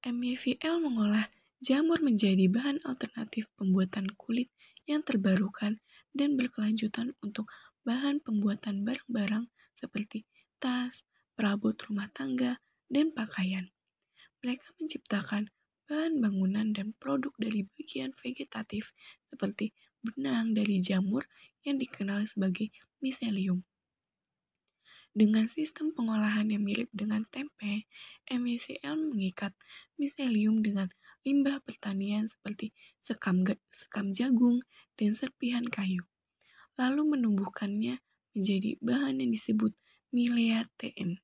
MIVL mengolah jamur menjadi bahan alternatif pembuatan kulit yang terbarukan dan berkelanjutan untuk bahan pembuatan barang-barang seperti tas, perabot rumah tangga, dan pakaian. Mereka menciptakan bahan bangunan dan produk dari bagian vegetatif seperti benang dari jamur yang dikenal sebagai miselium. Dengan sistem pengolahan yang mirip dengan tempe, MICL mengikat miselium dengan limbah pertanian seperti sekam, sekam jagung dan serpihan kayu, lalu menumbuhkannya menjadi bahan yang disebut milea TM.